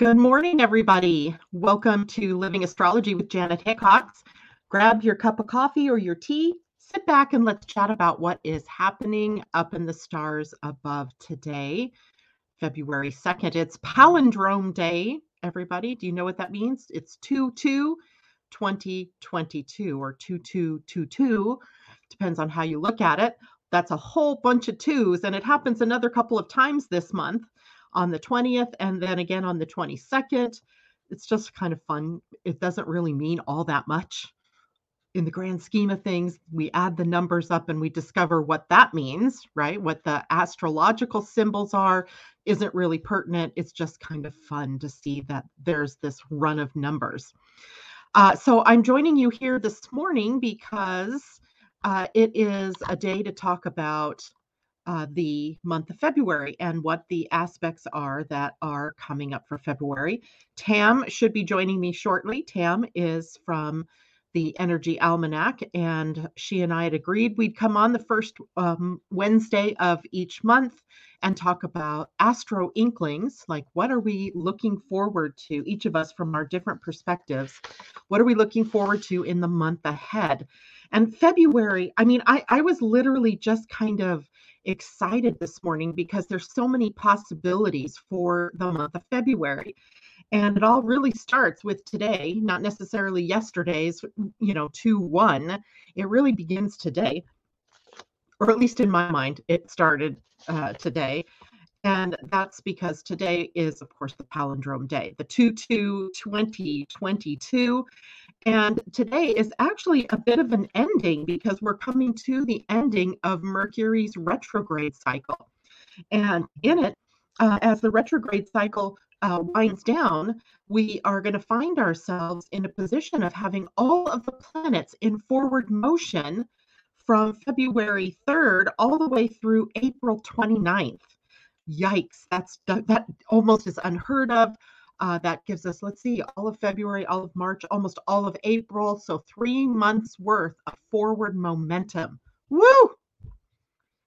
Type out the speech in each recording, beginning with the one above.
Good morning, everybody. Welcome to Living Astrology with Janet Hickox. Grab your cup of coffee or your tea, sit back, and let's chat about what is happening up in the stars above today, February 2nd. It's Palindrome Day, everybody. Do you know what that means? It's 2 2 2022 or 2222, depends on how you look at it. That's a whole bunch of twos, and it happens another couple of times this month on the 20th and then again on the 22nd. It's just kind of fun. It doesn't really mean all that much in the grand scheme of things. We add the numbers up and we discover what that means, right? What the astrological symbols are isn't really pertinent. It's just kind of fun to see that there's this run of numbers. Uh, so I'm joining you here this morning because uh, it is a day to talk about uh, the month of February and what the aspects are that are coming up for February. Tam should be joining me shortly. Tam is from the Energy Almanac, and she and I had agreed we'd come on the first um, Wednesday of each month and talk about astro inklings like what are we looking forward to, each of us from our different perspectives. What are we looking forward to in the month ahead? And February, I mean, I, I was literally just kind of excited this morning because there's so many possibilities for the month of February. And it all really starts with today, not necessarily yesterday's, you know, 2 1. It really begins today, or at least in my mind, it started uh, today. And that's because today is, of course, the palindrome day, the 2 2 2022. And today is actually a bit of an ending because we're coming to the ending of Mercury's retrograde cycle. And in it, uh, as the retrograde cycle uh, winds down, we are going to find ourselves in a position of having all of the planets in forward motion from February 3rd all the way through April 29th. Yikes, that's that almost is unheard of. Uh, that gives us, let's see, all of February, all of March, almost all of April. So three months worth of forward momentum. Woo!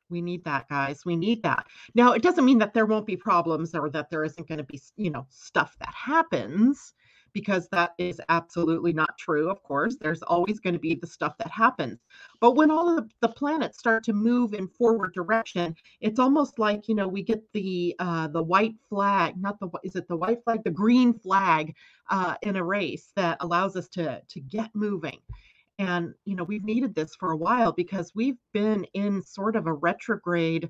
We need that, guys. We need that. Now, it doesn't mean that there won't be problems or that there isn't going to be, you know, stuff that happens because that is absolutely not true. Of course, there's always going to be the stuff that happens. But when all of the planets start to move in forward direction, it's almost like you know we get the uh, the white flag, not the is it the white flag, the green flag uh, in a race that allows us to to get moving. And you know we've needed this for a while because we've been in sort of a retrograde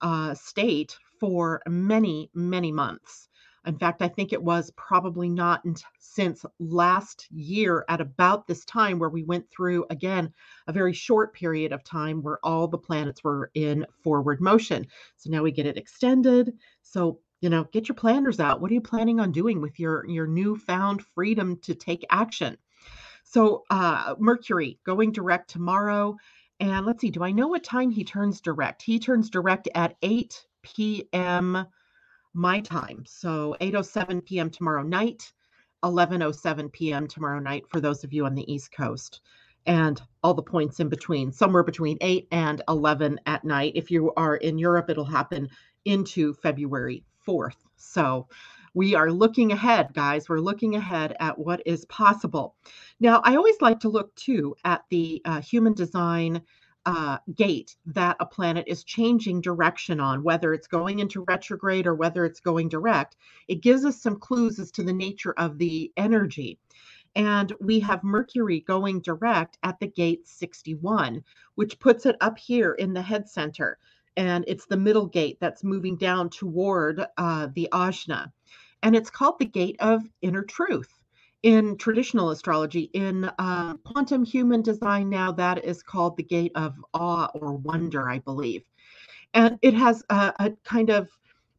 uh, state for many many months. In fact, I think it was probably not since last year at about this time where we went through again a very short period of time where all the planets were in forward motion. So now we get it extended. So, you know, get your planners out. What are you planning on doing with your your newfound freedom to take action? So, uh Mercury going direct tomorrow. And let's see, do I know what time he turns direct? He turns direct at 8 p.m my time. So 8:07 p.m. tomorrow night, 11:07 p.m. tomorrow night for those of you on the East Coast. And all the points in between, somewhere between 8 and 11 at night. If you are in Europe, it'll happen into February 4th. So we are looking ahead, guys. We're looking ahead at what is possible. Now, I always like to look too at the uh, human design uh, gate that a planet is changing direction on, whether it's going into retrograde or whether it's going direct. It gives us some clues as to the nature of the energy. And we have Mercury going direct at the gate 61, which puts it up here in the head center. And it's the middle gate that's moving down toward uh, the Ajna. And it's called the gate of inner truth in traditional astrology, in uh, quantum human design now, that is called the gate of awe or wonder, I believe. And it has a, a kind of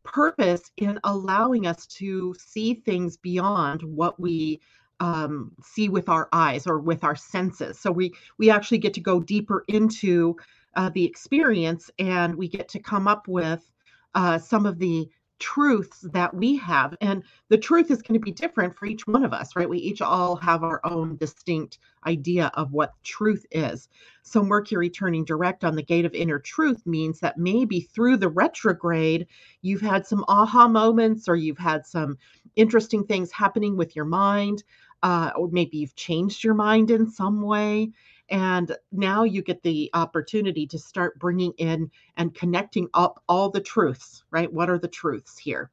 purpose in allowing us to see things beyond what we um, see with our eyes or with our senses. So we we actually get to go deeper into uh, the experience, and we get to come up with uh, some of the truths that we have. And the truth is going to be different for each one of us, right? We each all have our own distinct idea of what truth is. So, Mercury turning direct on the gate of inner truth means that maybe through the retrograde, you've had some aha moments or you've had some interesting things happening with your mind. Uh, or maybe you've changed your mind in some way. And now you get the opportunity to start bringing in and connecting up all the truths, right? What are the truths here?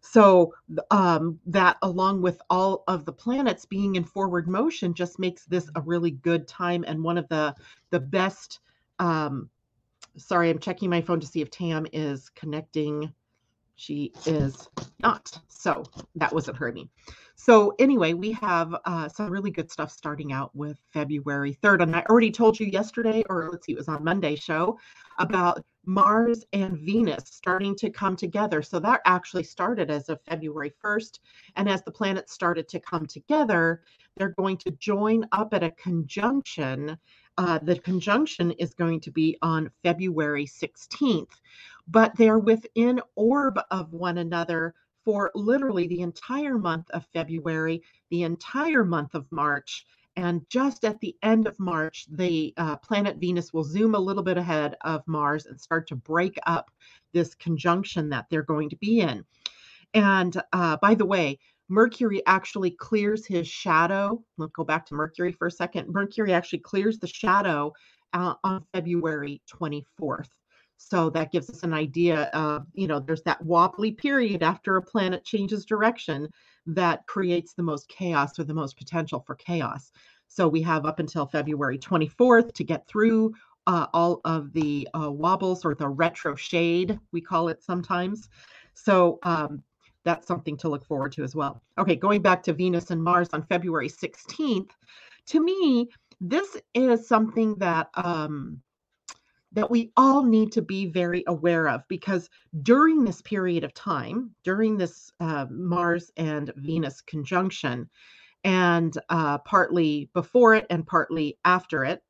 So um, that, along with all of the planets being in forward motion, just makes this a really good time and one of the the best. Um, sorry, I'm checking my phone to see if Tam is connecting. She is not. So that wasn't her. Me. So anyway, we have uh, some really good stuff starting out with February 3rd. And I already told you yesterday, or let's see, it was on Monday show, about Mars and Venus starting to come together. So that actually started as of February 1st. And as the planets started to come together, they're going to join up at a conjunction. Uh, the conjunction is going to be on February 16th, but they're within orb of one another for literally the entire month of February, the entire month of March. And just at the end of March, the uh, planet Venus will zoom a little bit ahead of Mars and start to break up this conjunction that they're going to be in. And uh, by the way, Mercury actually clears his shadow. Let's go back to Mercury for a second. Mercury actually clears the shadow uh, on February 24th. So that gives us an idea of, you know, there's that wobbly period after a planet changes direction that creates the most chaos or the most potential for chaos. So we have up until February 24th to get through uh, all of the uh, wobbles or the retro shade, we call it sometimes. So um, that's something to look forward to as well. Okay, going back to Venus and Mars on February 16th, to me, this is something that um, that we all need to be very aware of because during this period of time, during this uh, Mars and Venus conjunction, and uh, partly before it and partly after it,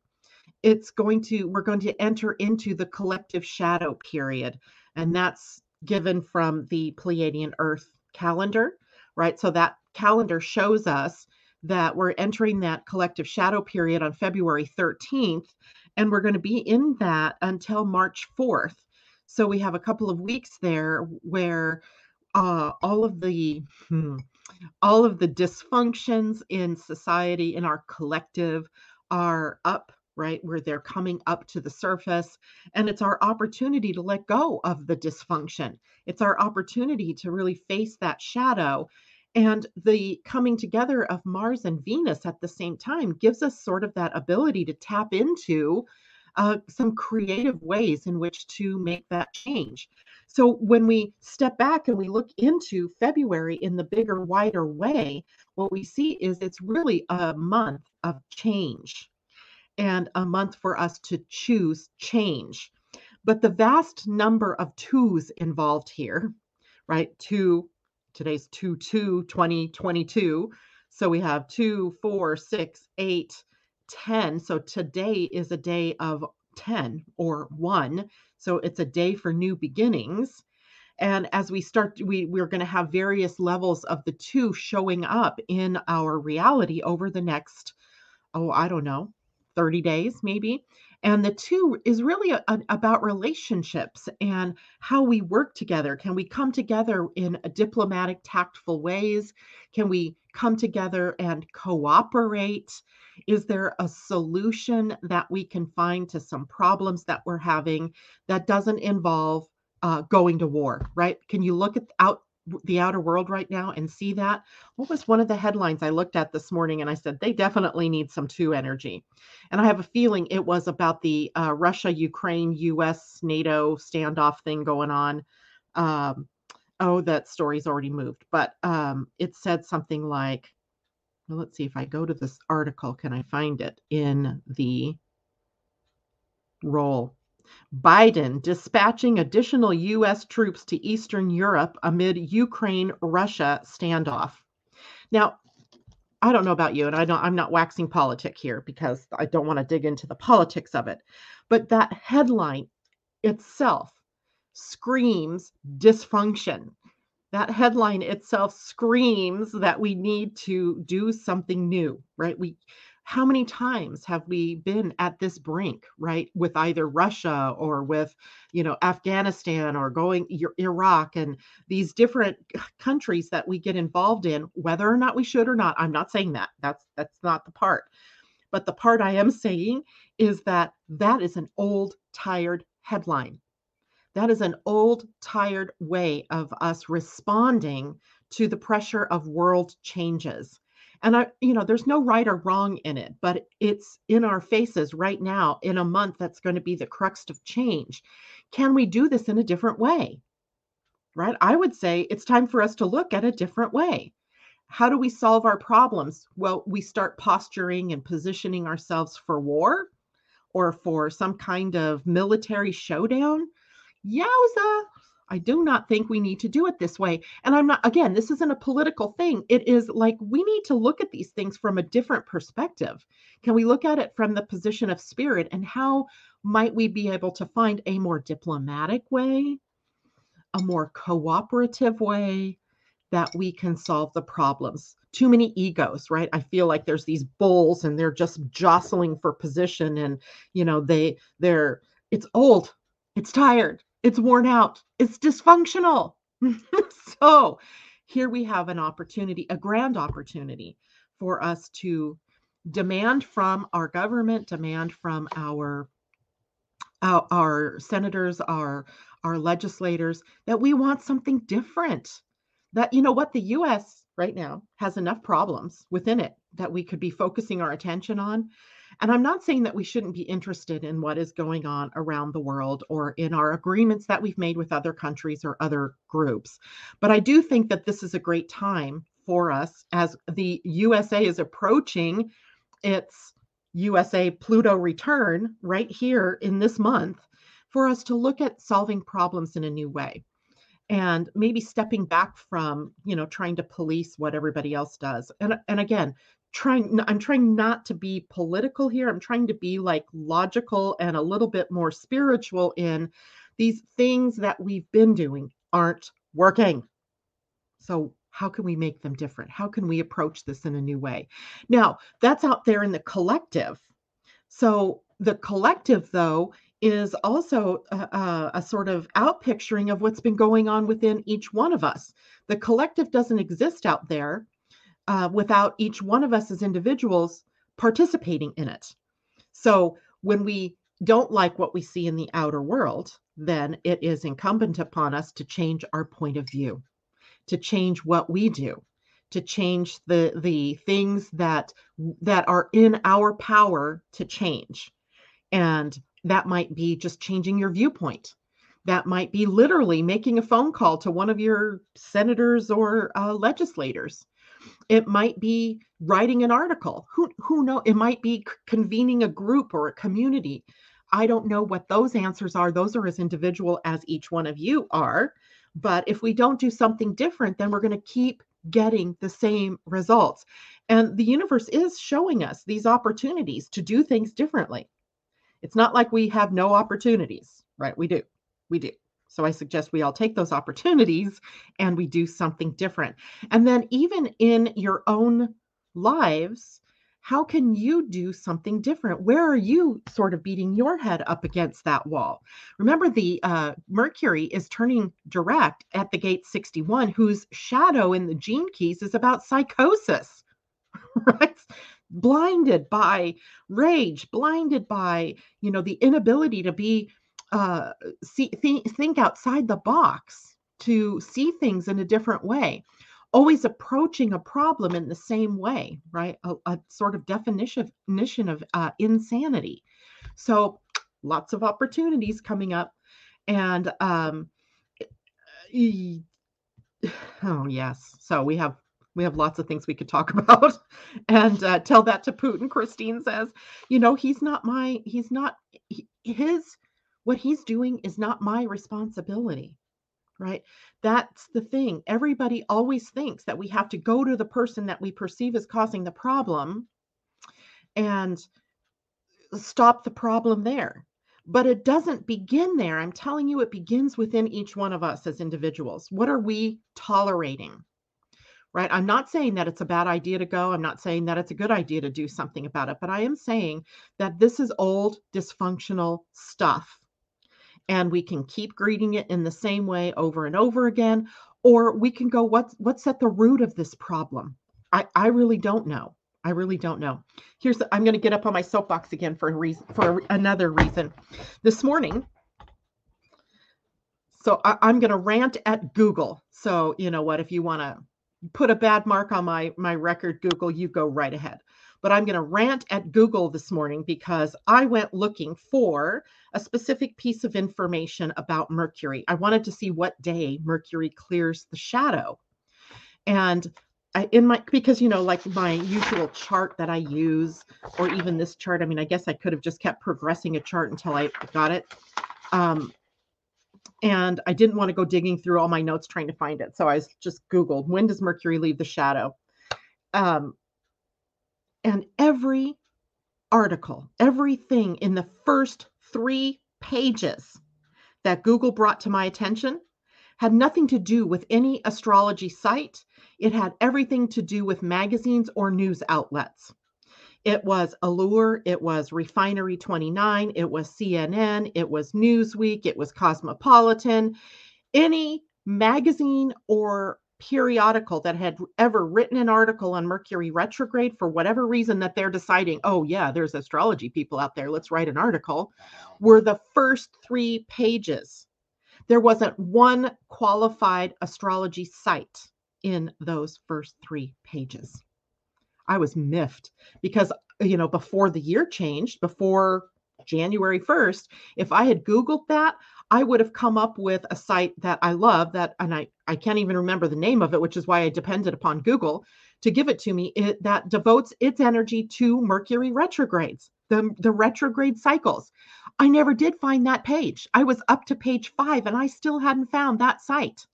it's going to, we're going to enter into the collective shadow period. And that's given from the Pleiadian Earth calendar, right? So that calendar shows us that we're entering that collective shadow period on February 13th and we're going to be in that until March 4th. So we have a couple of weeks there where uh, all of the hmm, all of the dysfunctions in society in our collective are up right where they're coming up to the surface and it's our opportunity to let go of the dysfunction it's our opportunity to really face that shadow and the coming together of Mars and Venus at the same time gives us sort of that ability to tap into uh, some creative ways in which to make that change. So when we step back and we look into February in the bigger, wider way, what we see is it's really a month of change and a month for us to choose change. But the vast number of twos involved here, right? Two today's 2 2 2022 so we have 2 4 6 8 10 so today is a day of 10 or 1 so it's a day for new beginnings. And as we start we we're going to have various levels of the two showing up in our reality over the next oh i don't know 30 days maybe and the two is really a, a, about relationships and how we work together. Can we come together in diplomatic, tactful ways? Can we come together and cooperate? Is there a solution that we can find to some problems that we're having that doesn't involve uh, going to war, right? Can you look at out the outer world right now and see that. What was one of the headlines I looked at this morning? And I said, they definitely need some two energy. And I have a feeling it was about the uh, Russia, Ukraine, US, NATO standoff thing going on. Um, oh, that story's already moved, but um, it said something like, well, let's see if I go to this article, can I find it in the roll? Biden dispatching additional U.S. troops to Eastern Europe amid Ukraine Russia standoff. Now, I don't know about you, and I don't, I'm not waxing politic here because I don't want to dig into the politics of it. But that headline itself screams dysfunction. that headline itself screams that we need to do something new, right? We how many times have we been at this brink right with either russia or with you know afghanistan or going iraq and these different countries that we get involved in whether or not we should or not i'm not saying that that's that's not the part. But the part i am saying is that that is an old tired headline. That is an old tired way of us responding to the pressure of world changes and I, you know, there's no right or wrong in it, but it's in our faces right now in a month that's going to be the crux of change. Can we do this in a different way? Right? I would say it's time for us to look at a different way. How do we solve our problems? Well, we start posturing and positioning ourselves for war or for some kind of military showdown. Yowza, I do not think we need to do it this way. And I'm not, again, this isn't a political thing. It is like we need to look at these things from a different perspective. Can we look at it from the position of spirit and how might we be able to find a more diplomatic way, a more cooperative way that we can solve the problems? Too many egos, right? I feel like there's these bulls and they're just jostling for position and, you know, they, they're, it's old, it's tired it's worn out, it's dysfunctional. so here we have an opportunity, a grand opportunity for us to demand from our government, demand from our our, our senators, our our legislators that we want something different. That you know what the US right now has enough problems within it that we could be focusing our attention on and I'm not saying that we shouldn't be interested in what is going on around the world or in our agreements that we've made with other countries or other groups. But I do think that this is a great time for us as the USA is approaching its USA Pluto return right here in this month for us to look at solving problems in a new way and maybe stepping back from you know trying to police what everybody else does and and again trying i'm trying not to be political here. I'm trying to be like logical and a little bit more spiritual in these things that we've been doing aren't working. So how can we make them different? How can we approach this in a new way? Now that's out there in the collective. So the collective though is also a, a, sort of outpicturing of what's been going on within each one of us. The collective doesn't exist out there uh, without each one of us as individuals participating in it. So when we don't like what we see in the outer world, then it is incumbent upon us to change our point of view, to change what we do, to change the the things that that are in our power to change. And that might be just changing your viewpoint. That might be literally making a phone call to one of your senators or uh, legislators it might be writing an article. Who who know it might be convening a group or a community. I don't know what those answers are. Those are as individual as each one of you are. But if we don't do something different then we're going to keep getting the same results. And the universe is showing us these opportunities to do things differently. It's not like we have no opportunities right? We do. We do so I suggest we all take those opportunities and we do something different. And then, even in your own lives, how can you do something different? Where are you sort of beating your head up against that wall? Remember, the uh, Mercury is turning direct at the gate 61, whose shadow in the gene keys is about psychosis, right? Blinded by rage, blinded by, you know, the inability to be uh, see, th- think outside the box to see things in a different way. Always approaching a problem in the same way right? A, a sort of definition of uh, insanity. So lots of opportunities coming up and um oh yes. So we have we have lots of things we could talk about and uh, tell that to putin christine says. You know he's not my he's not he, his what he's doing is not my responsibility right that's the thing everybody always thinks that we have to go to the person that we perceive as causing the problem and stop the problem there But it doesn't begin there. I'm telling you, it begins within each one of us as individuals. What are we tolerating? Right? I'm not saying that it's a bad idea to go. I'm not saying that it's a good idea to do something about it, but I am saying that this is old, dysfunctional stuff. And we can keep greeting it in the same way over and over again, or we can go, what's what's at the root of this problem? I, I really don't know. I really don't know. Here's I'm going to get up on my soapbox again for a reason for another reason. This morning, so I, I'm going to rant at Google. So you know what? If you want to put a bad mark on my my record, Google, you go right ahead. But I'm going to rant at Google this morning because I went looking for a specific piece of information about Mercury. I wanted to see what day Mercury clears the shadow. And I, in my because you know like my usual chart that I use or even this chart I mean I guess I could have just kept progressing a chart until I got it um and I didn't want to go digging through all my notes trying to find it so I just googled when does Mercury leave the shadow um and every article everything in the first 3 pages that Google brought to my attention had nothing to do with any astrology site it had everything to do with magazines or news outlets. It was Allure, it was Refinery 29, it was CNN, it was Newsweek, it was Cosmopolitan. Any magazine or periodical that had ever written an article on Mercury retrograde for whatever reason that they're deciding, oh, yeah, there's astrology people out there, let's write an article, were the first three pages. There wasn't one qualified astrology site in those first three pages. I was miffed because, you know, before the year changed, before January 1st, if I had Googled that, I would have come up with a site that I love that, and I, I can't even remember the name of it, which is why I depended upon Google to give it to me, it, that devotes its energy to Mercury retrogrades, the, the retrograde cycles. I never did find that page. I was up to page five and I still hadn't found that site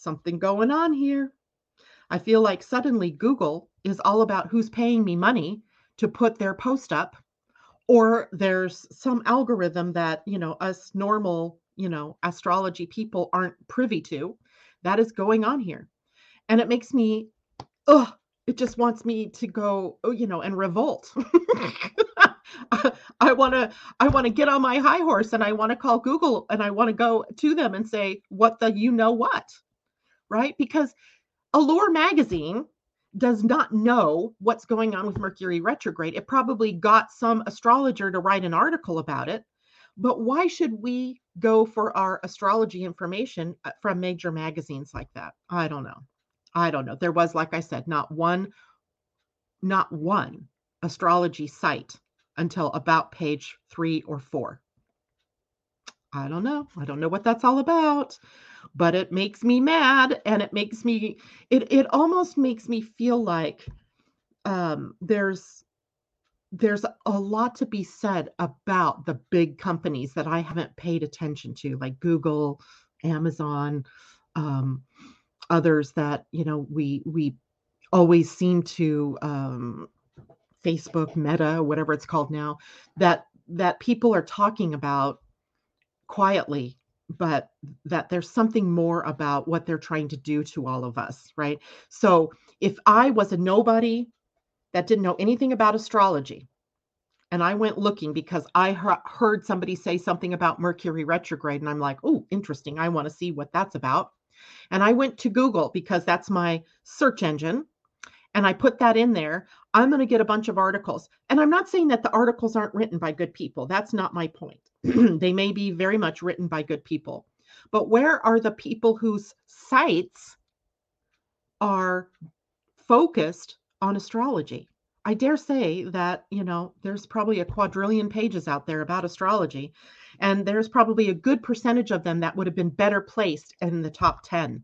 something going on here. I feel like suddenly Google is all about who's paying me money to put their post up, or there's some algorithm that, you know, us normal, you know, astrology people aren't privy to that is going on here. And it makes me, oh, it just wants me to go, oh, you know, and revolt. I want to I want to get on my high horse and I want to call Google and I want to go to them and say what the you know what right? Because Allure magazine does not know what's going on with Mercury retrograde. It probably got some astrologer to write an article about it. But why should we go for our astrology information uh, from major magazines like that? I don't know. I don't know. There was, like I said, not one, not one astrology site until about page three or four. I don't know. I don't know what that's all about but it makes me mad and it makes me it it almost makes me feel like um there's there's a lot to be said about the big companies that I haven't paid attention to, like Google, Amazon, um, others that you know we we always seem to um, Facebook, Meta, whatever it's called now, that that people are talking about quietly but that there's something more about what they're trying to do to all of us, right? So if I was a nobody that didn't know anything about astrology, and I went looking because I heard somebody say something about Mercury retrograde, and I'm like, oh, interesting. I want to see what that's about. And I went to Google because that's my search engine. And I put that in there. I'm going to get a bunch of articles. And I'm not saying that the articles aren't written by good people. That's not my point. they may be very much written by good people. But where are the people whose sites are focused on astrology? I dare say that, you know, there's probably a quadrillion pages out there about astrology, and there's probably a good percentage of them that would have been better placed in the top 10.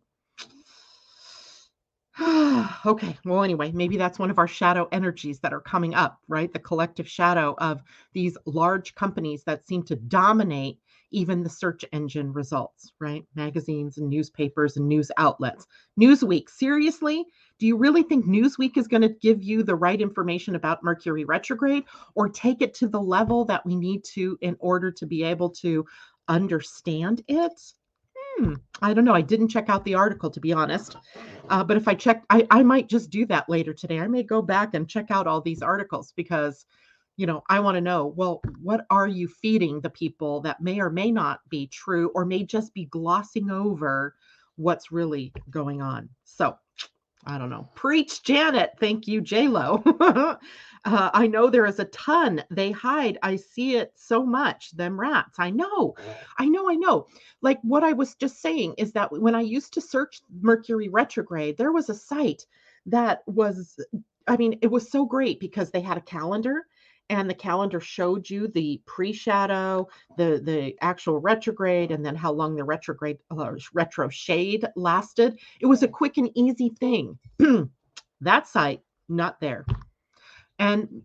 okay. Well, anyway, maybe that's one of our shadow energies that are coming up, right? The collective shadow of these large companies that seem to dominate even the search engine results, right? Magazines and newspapers and news outlets. Newsweek, seriously? Do you really think Newsweek is going to give you the right information about Mercury retrograde or take it to the level that we need to in order to be able to understand it? Hmm, I don't know. I didn't check out the article to be honest. Uh, but if I check, I, I might just do that later today. I may go back and check out all these articles because you know, I want to know, well, what are you feeding the people that may or may not be true or may just be glossing over what's really going on? So I don't know. Preach, Janet. Thank you, Lo. uh, I know there is a ton. They hide. I see it so much. Them rats. I know. I know. I know. Like what I was just saying is that when I used to search Mercury retrograde, there was a site that was, I mean, it was so great because they had a calendar and the calendar showed you the pre-shadow, the the actual retrograde, and then how long the retrograde uh, retro shade lasted. It was a quick and easy thing. that site not there, and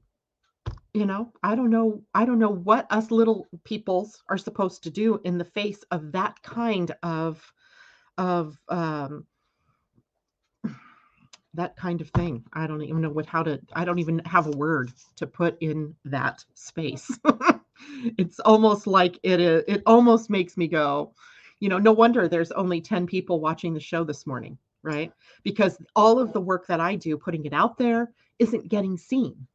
you know i don't know i don't know what us little peoples are supposed to do in the face of that kind of of um that kind of thing. I don't even know what how to I don't even have a word to put in that space. it's almost like it is it almost makes me go, you know, no wonder there's only 10 people watching the show this morning, right? Because all of the work that I do putting it out there isn't getting seen.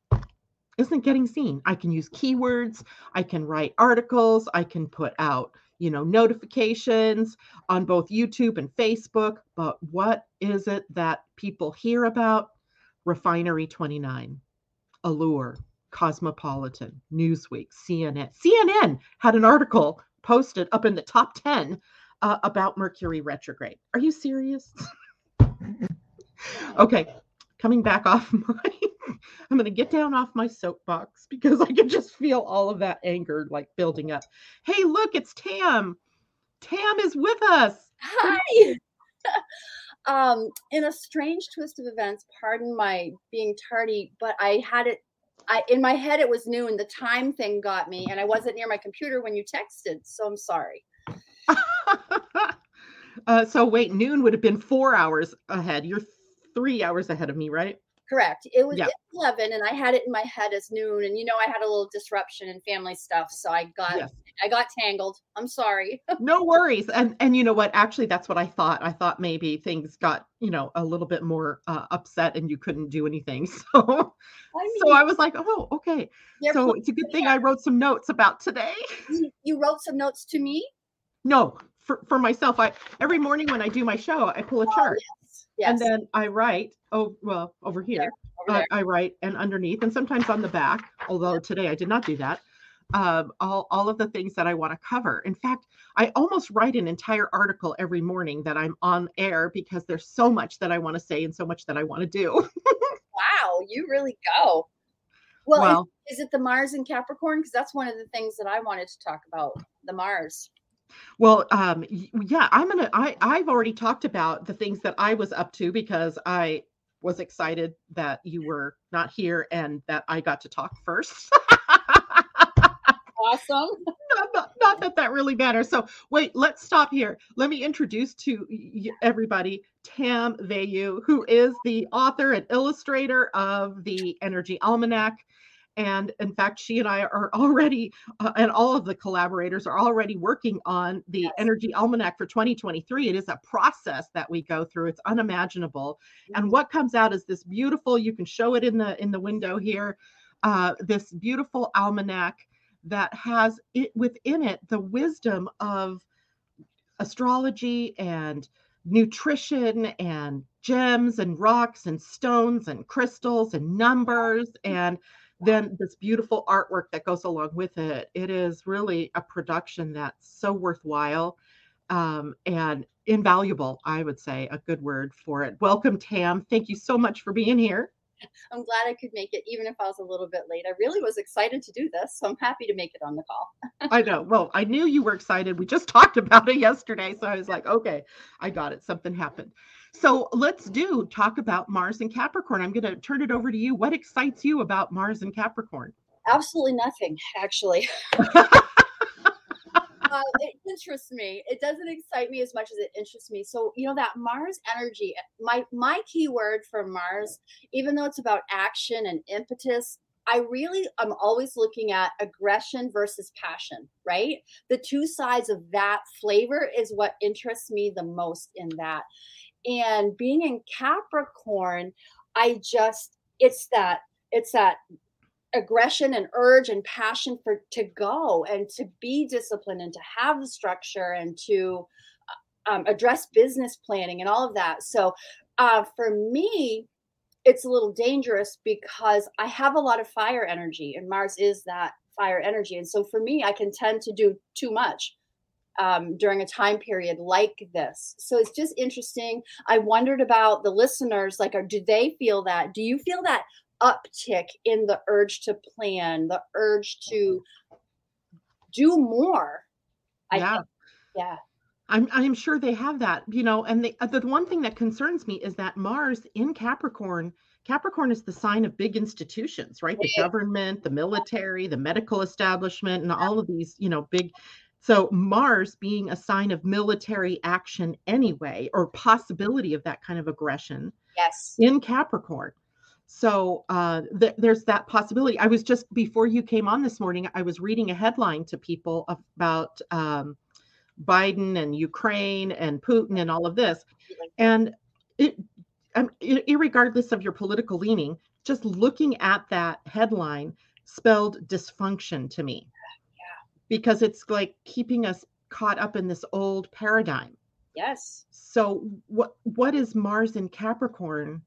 Isn't getting seen. I can use keywords, I can write articles, I can put out you know, notifications on both YouTube and Facebook. But what is it that people hear about? Refinery 29, Allure, Cosmopolitan, Newsweek, CNN. CNN had an article posted up in the top 10 uh, about Mercury retrograde. Are you serious? okay, coming back off my I'm going to get down off my soapbox because I can just feel all of that anger like building up. Hey, look, it's Tam. Tam is with us. Hi. um, in a strange twist of events, pardon my being tardy, but I had it I in my head it was noon. The time thing got me and I wasn't near my computer when you texted, so I'm sorry. uh, so wait, noon would have been four hours ahead. You're three hours ahead of me, right? Correct. It was yeah. 11 and I had it in my head as noon and you know I had a little disruption in family stuff so I got yes. I got tangled. I'm sorry. no worries. And and you know what? Actually that's what I thought. I thought maybe things got, you know, a little bit more uh, upset and you couldn't do anything. So I mean, so I was like, "Oh, okay." So it's a good thing I wrote some notes about today. You wrote some notes to me? No, for, for myself. I every morning when I do my show, I pull a oh, chart. Oh, Yes. And then I write, oh, well, over here, over I, I, write and underneath and sometimes on the back, although today I did not do that, um, all, all of the things that I want to cover. In fact, I almost write an entire article every morning that I'm on air because there's so much that I want to say and so much that I want to do. wow, you really go. Well, well is, is it the Mars and Capricorn? Because that's one of the things that I wanted to talk about the Mars. Well, um, yeah, I'm gonna. I I've already talked about the things that I was up to because I was excited that you were not here and that I got to talk first. awesome. Not, not, not, that that really matters. So wait, let's stop here. Let me introduce to everybody Tam Veilleux, who is the author and illustrator of the Energy Almanac. And in fact, she and I are already, uh, and all of the collaborators are already working on the yes. Energy Almanac for 2023. It is a process that we go through. It's unimaginable. Mm-hmm. And what comes out is this beautiful. You can show it in the in the window here. Uh, this beautiful almanac that has it within it the wisdom of astrology and nutrition and gems and rocks and stones and crystals and numbers and then this beautiful artwork that goes along with it. It is really a production that's so worthwhile um, and invaluable, I would say, a good word for it. Welcome, Tam. Thank you so much for being here. I'm glad I could make it, even if I was a little bit late. I really was excited to do this, so I'm happy to make it on the call. I know. Well, I knew you were excited. We just talked about it yesterday, so I was like, okay, I got it. Something happened. So let's do talk about Mars and Capricorn. I'm going to turn it over to you. What excites you about Mars and Capricorn? Absolutely nothing, actually. uh, it interests me. It doesn't excite me as much as it interests me. So you know that Mars energy. My my key word for Mars, even though it's about action and impetus, I really I'm always looking at aggression versus passion, right? The two sides of that flavor is what interests me the most in that. And being in Capricorn, I just it's that it's that aggression and urge and passion for to go and to be disciplined and to have the structure and to uh, um, address business planning and all of that. So uh, for me, it's a little dangerous because I have a lot of fire energy, and Mars is that fire energy. And so for me, I can tend to do too much um, during a time period like this. So it's just interesting. I wondered about the listeners, like, are, do they feel that? Do you feel that uptick in the urge to plan, the urge to do more? I yeah. Think, yeah. I'm I'm sure they have that, you know, and the the one thing that concerns me is that Mars in Capricorn, Capricorn is the sign of big institutions, right? The government, the military, the medical establishment, and all of these, you know, big so Mars being a sign of military action anyway, or possibility of that kind of aggression. Yes. In Capricorn. So uh, th- there's that possibility. I was just before you came on this morning, I was reading a headline to people about um, Biden and Ukraine and Putin and all of this. And it, um, regardless of your political leaning, just looking at that headline spelled dysfunction to me. Because it's like keeping us caught up in this old paradigm. Yes. So what what is Mars in Capricorn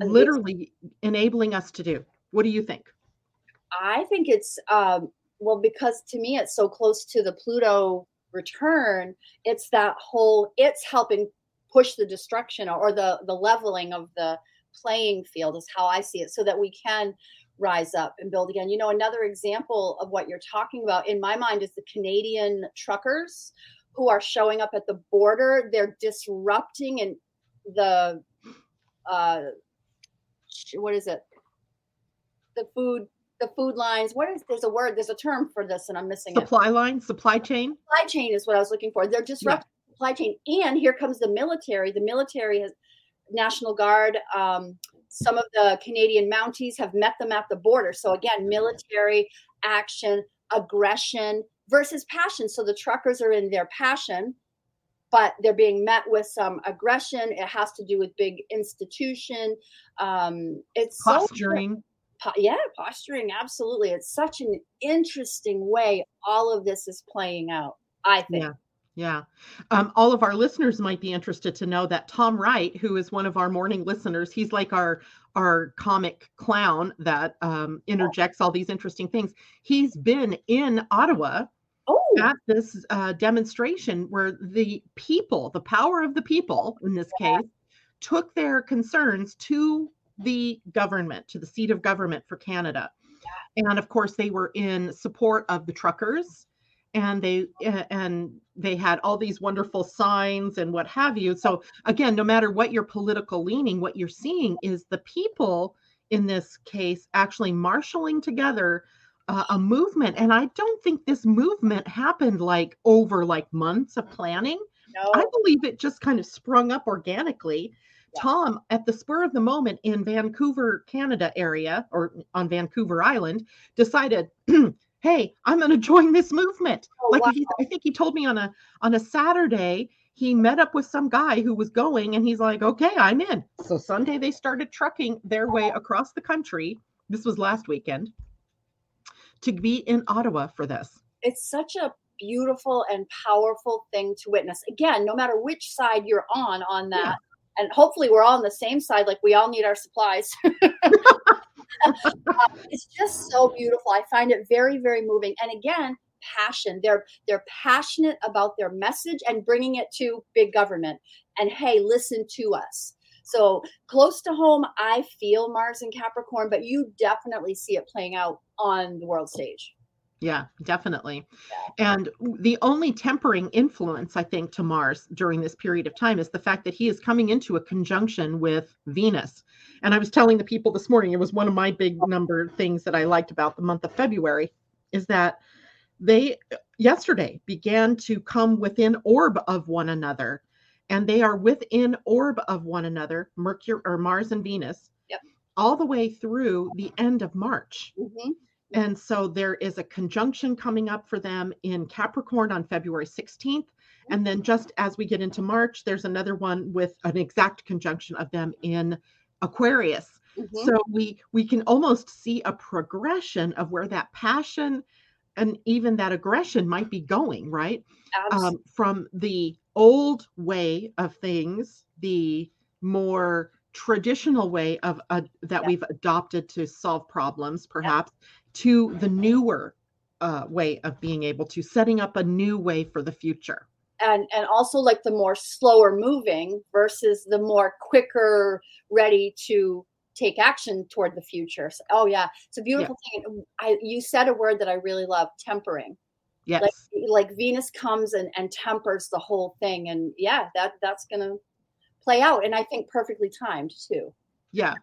literally enabling us to do? What do you think? I think it's um well because to me it's so close to the Pluto return it's that whole it's helping push the destruction or the the leveling of the playing field is how i see it so that we can rise up and build again you know another example of what you're talking about in my mind is the canadian truckers who are showing up at the border they're disrupting and the uh what is it the food the food lines. What is there's a word, there's a term for this, and I'm missing supply it. Line, supply chain. Supply chain is what I was looking for. They're disrupting yeah. supply chain, and here comes the military. The military has National Guard. Um, some of the Canadian Mounties have met them at the border. So again, military action, aggression versus passion. So the truckers are in their passion, but they're being met with some aggression. It has to do with big institution. Um, it's posturing. So yeah, posturing, absolutely. It's such an interesting way all of this is playing out, I think. Yeah. Yeah. Um, all of our listeners might be interested to know that Tom Wright, who is one of our morning listeners, he's like our our comic clown that um, interjects all these interesting things. He's been in Ottawa oh. at this uh, demonstration where the people, the power of the people in this yeah. case, took their concerns to the government, to the seat of government for Canada. And of course, they were in support of the truckers and they and they had all these wonderful signs and what have you. So again no matter what your political leaning what you're seeing is the people in this case actually marshaling together uh, a movement. And i don't think this movement happened like over like months of planning. No. i believe it just kind of sprung up organically. Tom, at the spur of the moment in Vancouver, Canada area, or on Vancouver Island, decided, "Hey, I'm going to join this movement." Oh, like wow. he, I think he told me on a on a Saturday, he met up with some guy who was going, and he's like, "Okay, I'm in." So Sunday they started trucking their way across the country. This was last weekend to be in Ottawa for this. It's such a beautiful and powerful thing to witness. Again, no matter which side you're on on that. Yeah and hopefully we're all on the same side like we all need our supplies uh, it's just so beautiful. I find it very very moving. And again passion. They're they're passionate about their message and bringing it to big government. And hey listen to us. So close to home i feel mars and capricorn but you definitely see it playing out on the world stage yeah, definitely. Yeah. And the only tempering influence, I think, to Mars during this period of time is the fact that he is coming into a conjunction with Venus. And I was telling the people this morning, it was one of my big number things that I liked about the month of February is that they yesterday began to come within orb of one another and they are within orb of one another mercury or mars and venus Yep. all the way through the end of march Mhm. And so there is a conjunction coming up for them in capricorn on february 16th and then just as we get into march there's another one with an exact conjunction of them in aquarius Mhm. so we we can almost see a progression of where that passion and even that aggression might be going right um, from the old way of things the more traditional way of uh, that Yeah. we've adopted to solve problems perhaps to the newer uh, way of being able to setting up a new way for the future. And and also like the more slower moving versus the more quicker ready to take action toward the future. So, oh yeah. It's a beautiful thing. I you said a word that i really love tempering. Yes. Like like venus comes and and tempers the whole thing and yeah that that's gonna play out and i think perfectly timed too Yeah.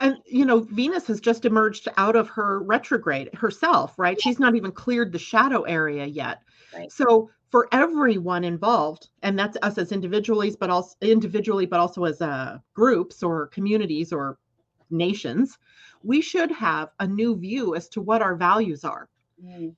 And, you know, Venus has just emerged out of her retrograde herself, right? She's not even cleared the shadow area yet. Right. So, for everyone involved, and that's us as individuals, but also individually, but also as uh, groups or communities or nations, we should have a new view as to what our values are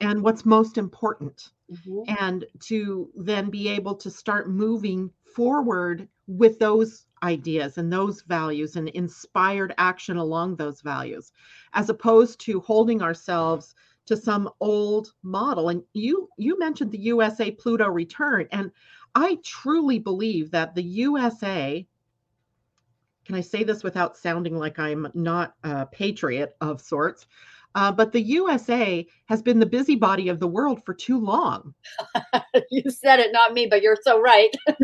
and what's most important Mhm. and to then be able to start moving forward with those ideas and those values and inspired action along those values as opposed to holding ourselves to some old model. And you you mentioned the USA Pluto return and I truly believe that the USA can I say this without sounding like I'm not a patriot of sorts uh, but the USA has been the busybody of the world for too long. you said it not me but you're so right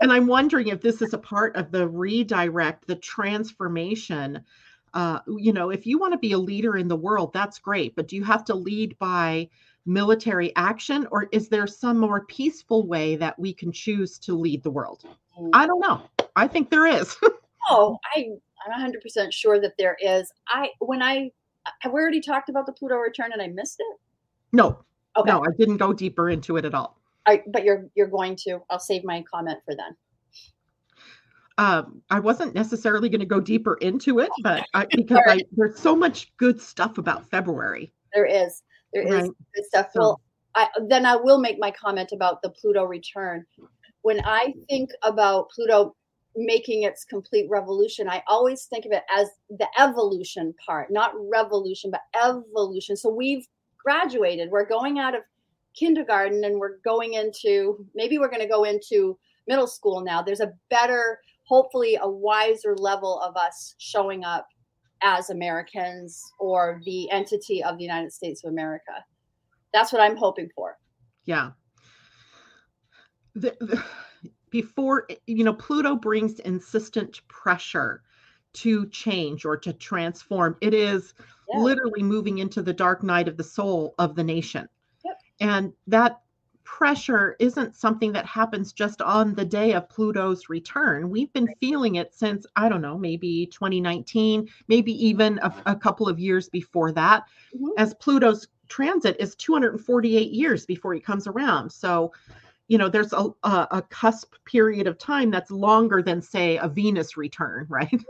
and I'm wondering if this is a part of the redirect, the transformation. Uh, you know, if you want to be a leader in the world, that's great, but do you have to lead by military action or is there some more peaceful way that we can choose to lead the world? I don't know. I think there is. oh i i'm 100% sure that there is i when i have we already talked about the pluto return and i missed it? No, okay. No, I didn't go deeper into it at all. I, but you're you're going to. I'll save my comment for then. Um, I wasn't necessarily going to go deeper into it, but I, because I, there's so much good stuff about February. there is. There is Right. good stuff. So- well I, then i will make my comment about the pluto return. When i think about pluto making its complete revolution i always think of it as the evolution part not revolution but evolution. So we've graduated. We're going out of kindergarten and we're going into maybe we're going to go into middle school now. There's a better hopefully a wiser level of us showing up as americans or the entity of the united states of america. That's what i'm hoping for. Yeah. The, the, before, you know, Pluto brings insistent pressure to change or to transform. It is Yeah. literally moving into the dark night of the soul of the nation. Yep. And that pressure isn't something that happens just on the day of Pluto's return. We've been feeling it since, I don't know, maybe 2019, maybe even a, a couple of years before that, Mhm. as Pluto's transit is 248 years before he comes around. So, you know, there's a, a, a cusp period of time that's longer than, say, a Venus return, right?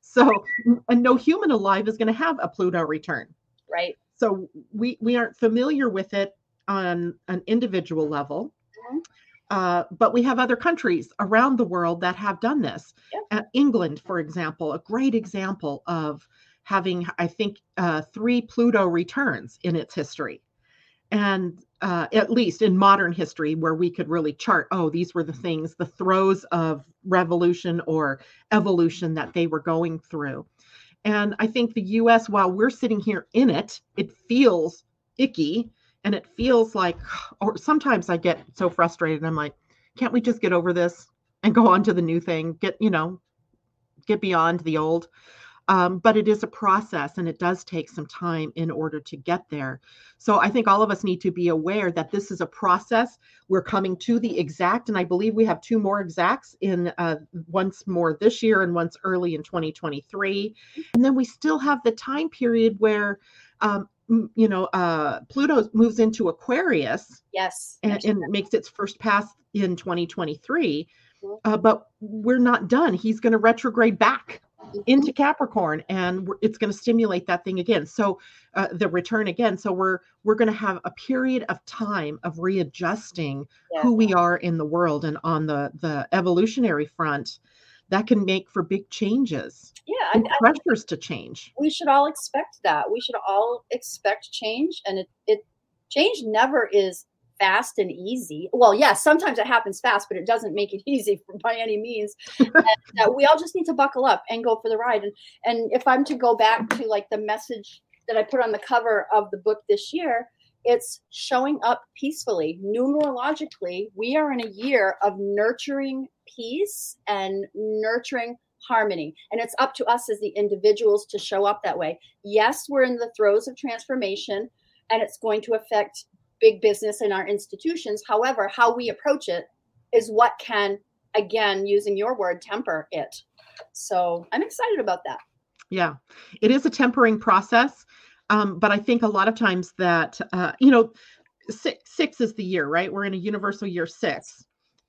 so, and no human alive is going to have a Pluto return right so we we aren't familiar with it on an individual level Mhm. uh, but we have other countries around the world that have done this Yep. uh, england for example a great example of having i think uh, three pluto returns in its history and uh, at least in modern history where we could really chart oh these were the things the throes of revolution or evolution that they were going through and I think the US, while we're sitting here in it, it feels icky and it feels like, or sometimes I get so frustrated. I'm like, can't we just get over this and go on to the new thing? Get, you know, get beyond the old. Um, but it is a process and it does take some time in order to get there. So I think all of us need to be aware that this is a process. We're coming to the exact, and I believe we have two more exacts in uh, once more this year and once early in 2023. And then we still have the time period where um, you know, uh, Pluto moves into Aquarius Yes. and, and makes its first pass in 2023. Mhm. Uh, but we're not done. He's going to retrograde back. Into Capricorn, and it's going to stimulate that thing again. So uh, the return again. So we're we're going to have a period of time of readjusting Yeah. who we are in the world and on the the evolutionary front. That can make for big changes Yeah. I, pressures to change. we should all expect that. We should all expect change, and it it change never is fast and easy. Well, yes, sometimes it happens fast, but it doesn't make it easy by any means. and uh, we all just need to buckle up and go for the ride. And and if I'm to go back to like the message that I put on the cover of the book this year, it's showing up peacefully. Numerologically, we are in a year of nurturing peace and nurturing harmony. And it's up to us as the individuals to show up that way. Yes, we're in the throes of transformation and it's going to affect big business and our institutions. However, how we approach it is what can, again, using your word, temper it. So I'm excited about that. Yeah, it is a tempering process. Um, but I think a lot of times that, uh, you know, six, six is the year, right? We're in a universal year six.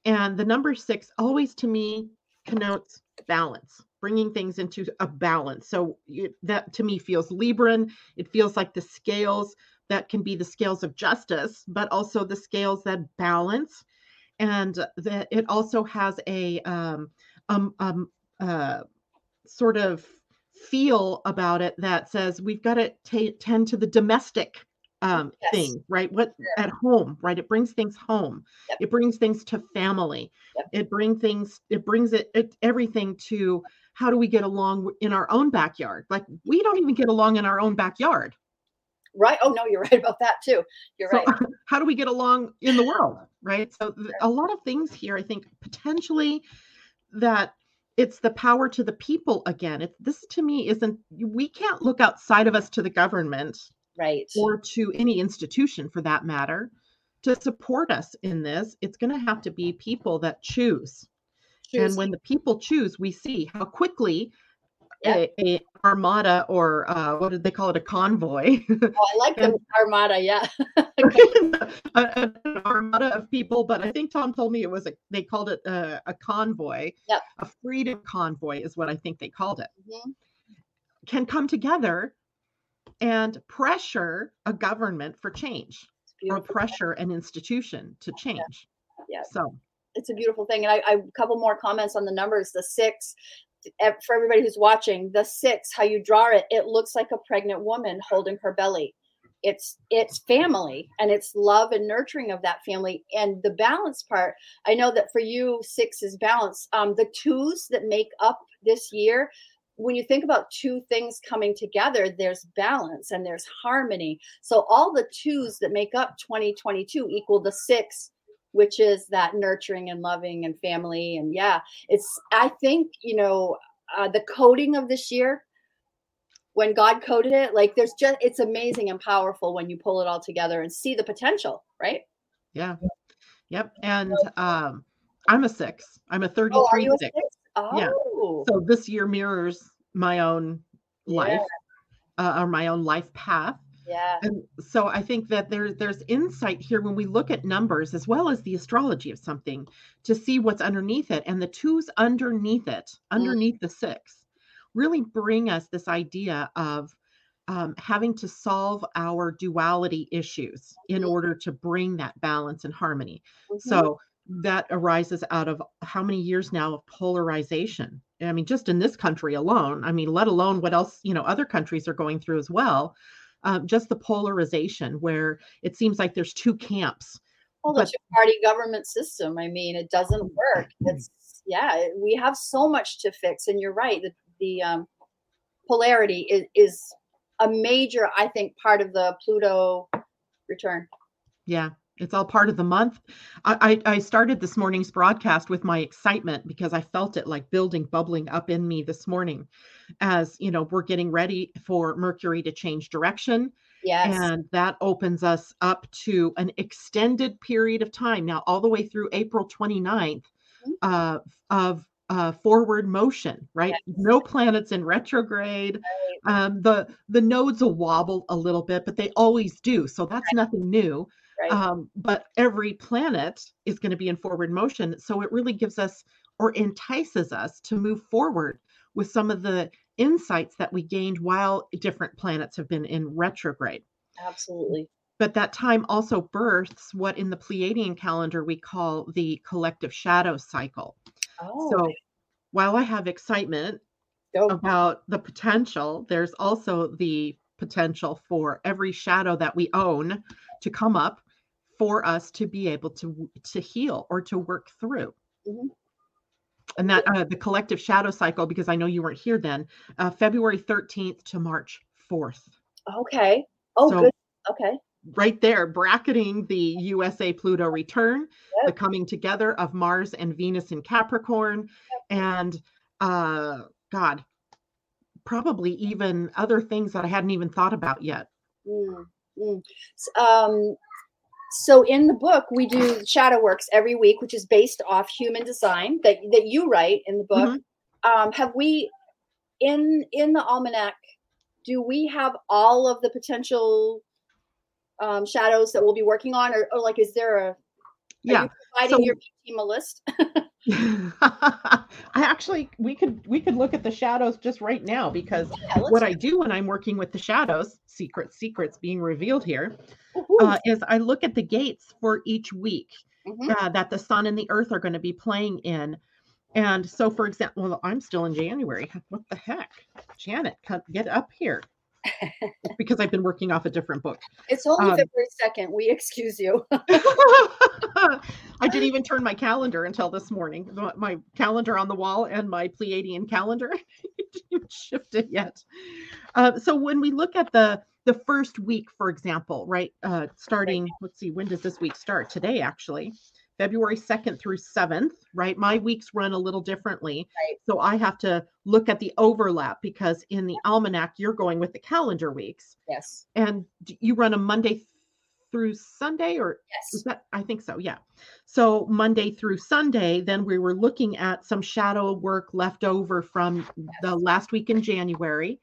And the number six always to me connotes balance, bringing things into a balance. So that to me feels Libran. It feels like the scales that can be the scales of justice, but also the scales that balance. And that it also has a um, um, um, uh, sort of feel about it that says we've got to t- tend to the domestic um, Yes. thing, right? What Sure. at home, right? It brings things home. Yep. It brings things to family. Yep. It brings things. It brings it, it everything to how do we get along in our own backyard? Like we don't even get along in our own backyard. Right? Oh, no, you're right about that too. You're So right. how do we get along in the world, right? So th- a lot of things here, I think potentially that it's the power to the people again. It, this to me isn't. We can't look outside of us to the government Right. or to any institution for that matter to support us in this. It's going to have to be people that choose. Choose. And when the people choose, we see how quickly Yeah. a, a armada or uh, what did they call it, a convoy, Oh, I like the Armada. Yeah. an armada of people. But I think Tom told me it was a, they called it a, a convoy. Yep. A freedom convoy is what I think they called it. Mhm. Can come together and pressure a government for change or pressure an institution to change. Yeah. So it's a beautiful thing. And I, I a couple more comments on the numbers. The six, for everybody who's watching, the six, how you draw it, it looks like a pregnant woman holding her belly. It's it's family and it's love and nurturing of that family. And the balance part, I know that for you, six is balance. Um, the twos that make up this year, when you think about two things coming together, there's balance and there's harmony. So all the twos that make up 2022 equal the six which is that nurturing and loving and family and yeah it's i think you know uh, the coding of this year when god coded it like there's just it's amazing and powerful when you pull it all together and see the potential right yeah. Yep. And um I'm a six. I'm a 33 oh a six. six? oh Yeah. So this year mirrors my own life uh, or my own life path. Yeah And so I think that there's there's insight here when we look at numbers as well as the astrology of something to see what's underneath it. And the twos underneath it, underneath the six, really bring us this idea of um, having to solve our duality issues in Mhm. order to bring that balance and harmony. Mhm. So that arises out of how many years now of polarization? I mean, just in this country alone, I mean, let alone what else, you know, other countries are going through as well. Um, just the polarization where it seems like there's two camps. well the but- two party government system i mean it doesn't work. It's yeah we have so much to fix and you're right the, the um, polarity is, is a major i think part of the pluto return. Yeah, it's all part of the month. I, I, I started this morning's broadcast with my excitement because I felt it like building, bubbling up in me this morning as, you know, we're getting ready for Mercury to change direction. yes And that opens us up to an extended period of time now, all the way through April 29th Mhm. uh, of uh, forward motion, right? Yes. No planets in retrograde. Right. Um, the the nodes will wobble a little bit, but they always do. So that's nothing new. Right. Um, but every planet is going to be in forward motion. So it really gives us or entices us to move forward with some of the insights that we gained while different planets have been in retrograde. Absolutely. But that time also births what in the Pleiadian calendar we call the collective shadow cycle. Oh, So while I have excitement about the potential, there's also the potential for every shadow that we own to come up for us to be able to to heal or to work through. Mhm. And that uh, the collective shadow cycle, because I know you weren't here then, uh, February 13th to March 4th. Okay. Oh, So- good. Okay. right there bracketing the USA Pluto return, the coming together of Mars and Venus in Capricorn, and uh, God, probably even other things that I hadn't even thought about yet. Mm, mm. Um, so in the book, we do shadow works every week, which is based off human design that that you write in the book. Um, have we in in the almanac? Do we have all of the potential um, shadows that we'll be working on, or, or like, is there a? Yeah. providing so- your team a list? I actually we could we could look at the shadows just right now because Yeah, what I do when I'm working with the shadows, secret secrets being revealed here, uh, is I look at the gates for each week. Mhm. uh, that the sun and the earth are going to be playing in. And so, for example, well, I'm still in January. What the heck? Janet, come- get up here. Because I've been working off a different book. It's only um, February second. We excuse you. I didn't even turn my calendar until this morning. My calendar on the wall and my Pleiadian calendar didn't even shifted yet. Uh, so when we look at the the first week, for example, right, uh, starting, let's see, when does this week start? Today, actually, February 2nd through 7th, right? My weeks run a little differently. Right. So I have to look at the overlap because in the almanac, you're going with the calendar weeks. yes. And you run a Monday through Sunday, or yes. is that I think so, yeah. So Monday through Sunday, then we were looking at some shadow work left over from the last week in January.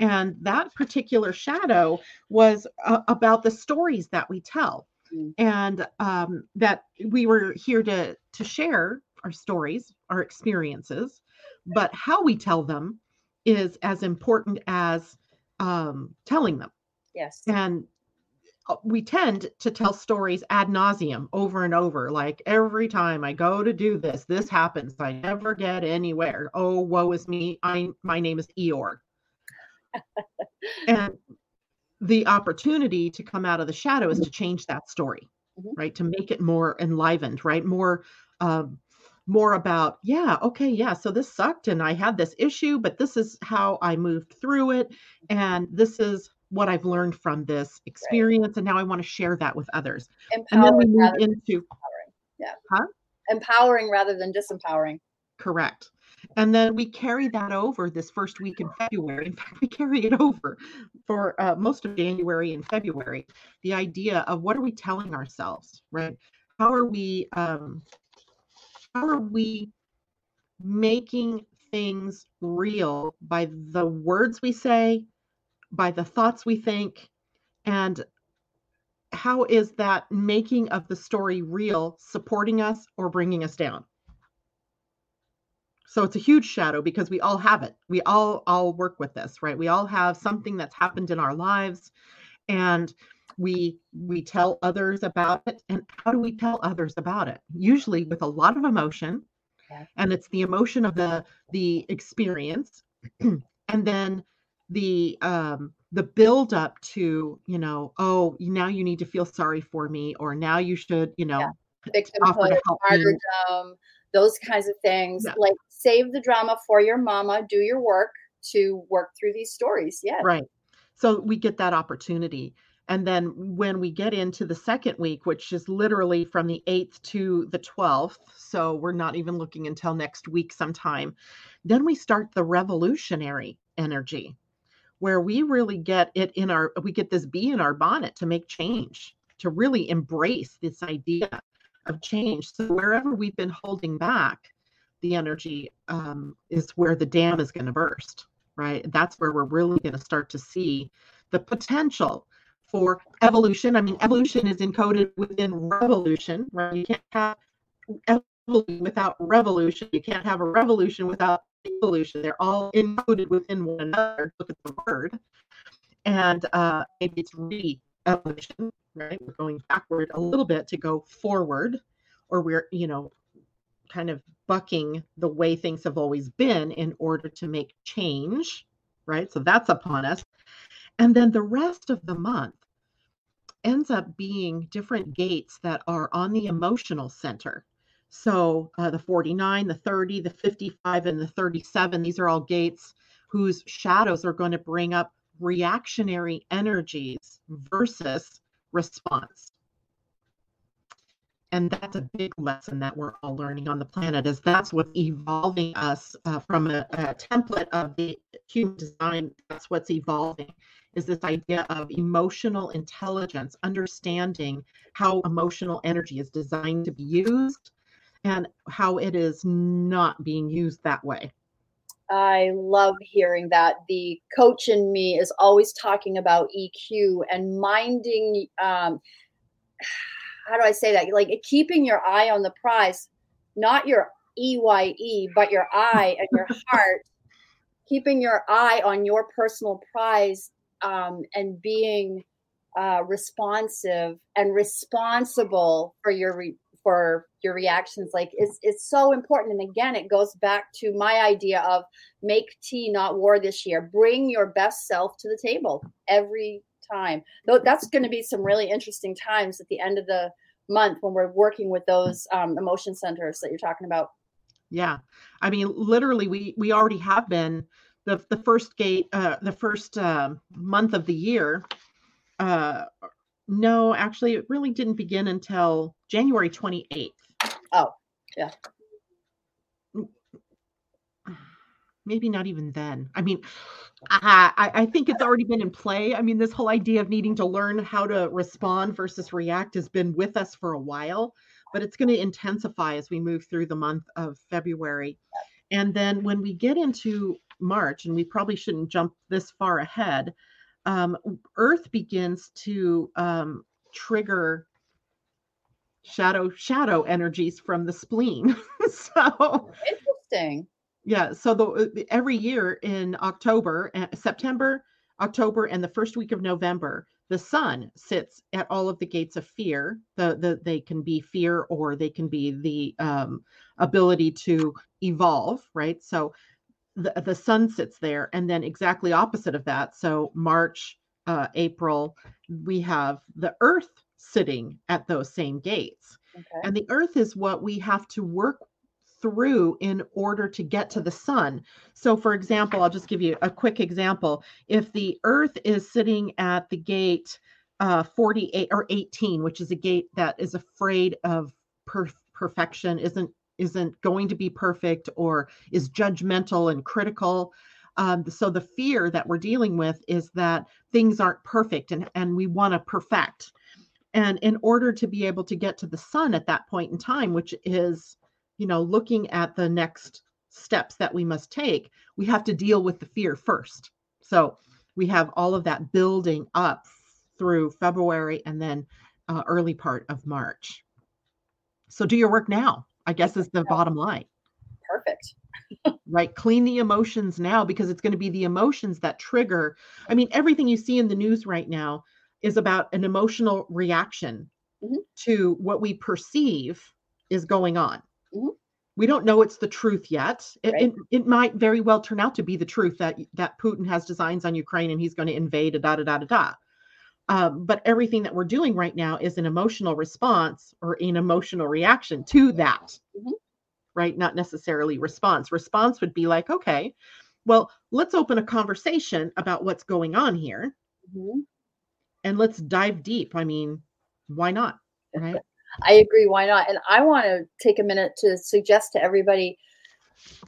And that particular shadow was uh, about the stories that we tell. Mm. And um, that we were here to to share our stories, our experiences, but how we tell them is as important as um, telling them. Yes. and uh, we tend to tell stories ad nauseum over and over like every time i go to do this this happens. I never get anywhere. Oh woe is me. I my name is eeyore. And the opportunity to come out of the shadow is to change that story Mhm. right to make it more enlivened right more um more about yeah okay yeah so this sucked and i had this issue but this is how i moved through it and this is what i've learned from this experience and now i want to share that with others and then we Empowering move into empowering rather than disempowering. Correct. And then we carry that over this first week in February. In fact, we carry it over for uh, most of January and February. The idea of what are we telling ourselves, right? How are we, um, how are we making things real by the words we say, by the thoughts we think, and how is that making of the story real supporting us or bringing us down? So it's a huge shadow because we all have it. We all all work with this, right? We all have something that's happened in our lives and we we tell others about it and how do we tell others about it? Usually with a lot of emotion. And it's the emotion of the the experience and then the um the build up to, you know, oh, now you need to feel sorry for me or now you should, you know, Yeah. offer Victimhood, to help me. martyrdom, those kinds of things. Yeah. Like save the drama for your mama. Do your work to work through these stories. Yeah. Right. So we get that opportunity. And then when we get into the second week, which is literally from the 8th to the 12th, so we're not even looking until next week sometime, then we start the revolutionary energy where we really get it in our, we get this bee in our bonnet to make change, to really embrace this idea of change. So wherever we've been holding back, the energy um, is where the dam is going to burst, right? That's where we're really going to start to see the potential for evolution. I mean, evolution is encoded within revolution, right? You can't have evolution without revolution. You can't have a revolution without evolution. They're all encoded within one another. Look at the word. And uh, maybe it's re-evolution, right? We're going backward a little bit to go forward, or we're, you know, kind of bucking the way things have always been in order to make change, right? So that's upon us. And then the rest of the month ends up being different gates that are on the emotional center. So uh, the 49, the 30, the 55, and the 37, these are all gates whose shadows are going to bring up reactionary energies versus response. And that's a big lesson that we're all learning on the planet is that's what's evolving us uh, from a, a template of the human design. That's what's evolving is this idea of emotional intelligence, understanding how emotional energy is designed to be used and how it is not being used that way. I love hearing that. The coach in me is always talking about EQ and minding. Um, how do I say that? Like keeping your eye on the prize, not your EYE, but your eye and your heart. keeping your eye on your personal prize um, and being uh, responsive and responsible for your re- for your reactions like it's it's so important. And again it goes back to my idea of make tea not war this year. Bring your best self to the table every time. Though that's going to be some really interesting times at the end of the month when we're working with those um, emotion centers that you're talking about. Yeah. I mean literally we we already have been the the first gate uh, the first uh, month of the year uh, no actually it really didn't begin until january 28th oh yeah. Maybe not even then. I mean I, I think it's already been in play. I mean this whole idea of needing to learn how to respond versus react has been with us for a while but it's going to intensify as we move through the month of february. And then when we get into March, and we probably shouldn't jump this far ahead, um, Earth begins to um, trigger shadow shadow energies from the spleen. so interesting. Yeah. So the every year in October, uh, September, October, and the first week of November, the sun sits at all of the gates of fear. The the they can be fear or they can be the um, ability to evolve. Right. So the, the sun sits there and then exactly opposite of that so march uh, april we have the earth sitting at those same gates okay. and the earth is what we have to work through in order to get to the sun so for example i'll just give you a quick example if the earth is sitting at the gate uh, 48 or 18 which is a gate that is afraid of per- perfection isn't isn't going to be perfect or is judgmental and critical. Um, so the fear that we're dealing with is that things aren't perfect and, and we want to perfect. And in order to be able to get to the sun at that point in time, which is, you know, looking at the next steps that we must take, we have to deal with the fear first. So we have all of that building up through February and then uh, early part of March. So do your work now. I guess is the bottom line. Perfect. right. Clean the emotions now because it's going to be the emotions that trigger. I mean, everything you see in the news right now is about an emotional reaction mm-hmm. to what we perceive is going on. Mm-hmm. We don't know it's the truth yet. It, right. it, it, might very well turn out to be the truth that that Putin has designs on Ukraine and he's going to invade. Da da da da da. Um, but everything that we're doing right now is an emotional response or an emotional reaction to that, mm-hmm. right? Not necessarily response. Response would be like, okay, well, let's open a conversation about what's going on here mm-hmm. And let's dive deep. I mean, why not? Right. I agree. Why not? And I want to take a minute to suggest to everybody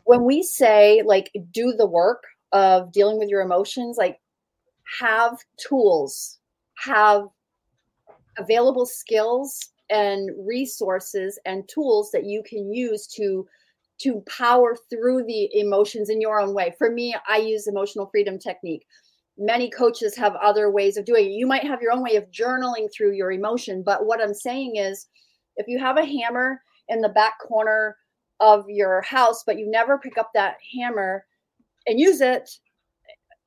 when we say, like, do the work of dealing with your emotions, like, have tools have available skills and resources and tools that you can use to to power through the emotions in your own way. For me, I use emotional freedom technique. Many coaches have other ways of doing it. You might have your own way of journaling through your emotion, but what I'm saying is if you have a hammer in the back corner of your house, but you never pick up that hammer and use it,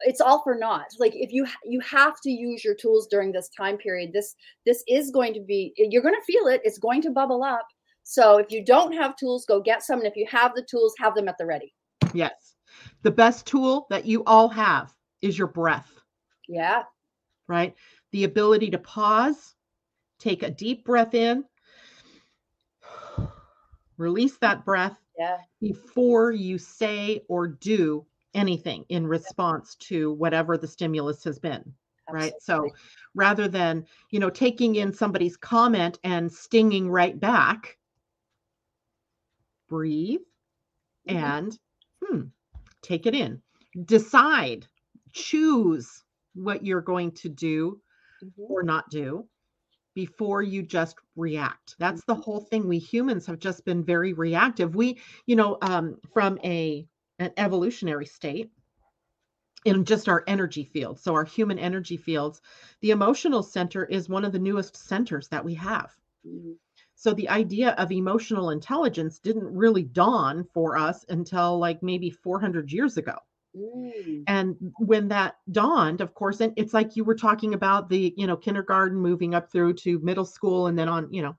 it's all for naught like if you you have to use your tools during this time period this this is going to be you're going to feel it it's going to bubble up so if you don't have tools, go get some. And if you have the tools, have them at the ready. Yes. The best tool that you all have is your breath. Yeah. Right? The ability to pause, take a deep breath in, release that breath yeah. before you say or do anything in response to whatever the stimulus has been. Absolutely. Right. So rather than, you know, taking in somebody's comment and stinging right back, breathe mm-hmm. and hmm, take it in. Decide, choose what you're going to do mm-hmm. or not do before you just react. That's the mm-hmm. whole thing. We humans have just been very reactive. We, you know, um, from a an evolutionary state in just our energy field. So our human energy fields, the emotional center is one of the newest centers that we have. Mm-hmm. So the idea of emotional intelligence didn't really dawn for us until like maybe 400 years ago. Mm. And when that dawned, of course, and it's like you were talking about the, you know, kindergarten moving up through to middle school and then on, you know,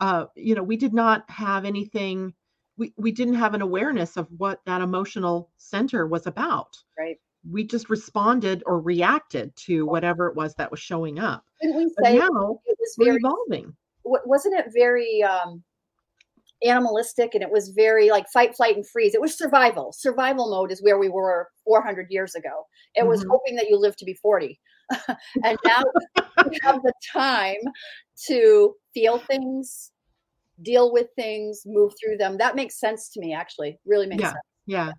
uh, you know, we did not have anything, we, we didn't have an awareness of what that emotional center was about. Right. We just responded or reacted to whatever it was that was showing up. Didn't we say now it was very, evolving wasn't it very um, animalistic and it was very like fight, flight, and freeze. It was survival. Survival mode is where we were 400 years ago. It mm-hmm. was hoping that you live to be 40. and now we have the time to feel things, deal with things, move through them. That makes sense to me, actually. Really makes yeah. sense. Yeah.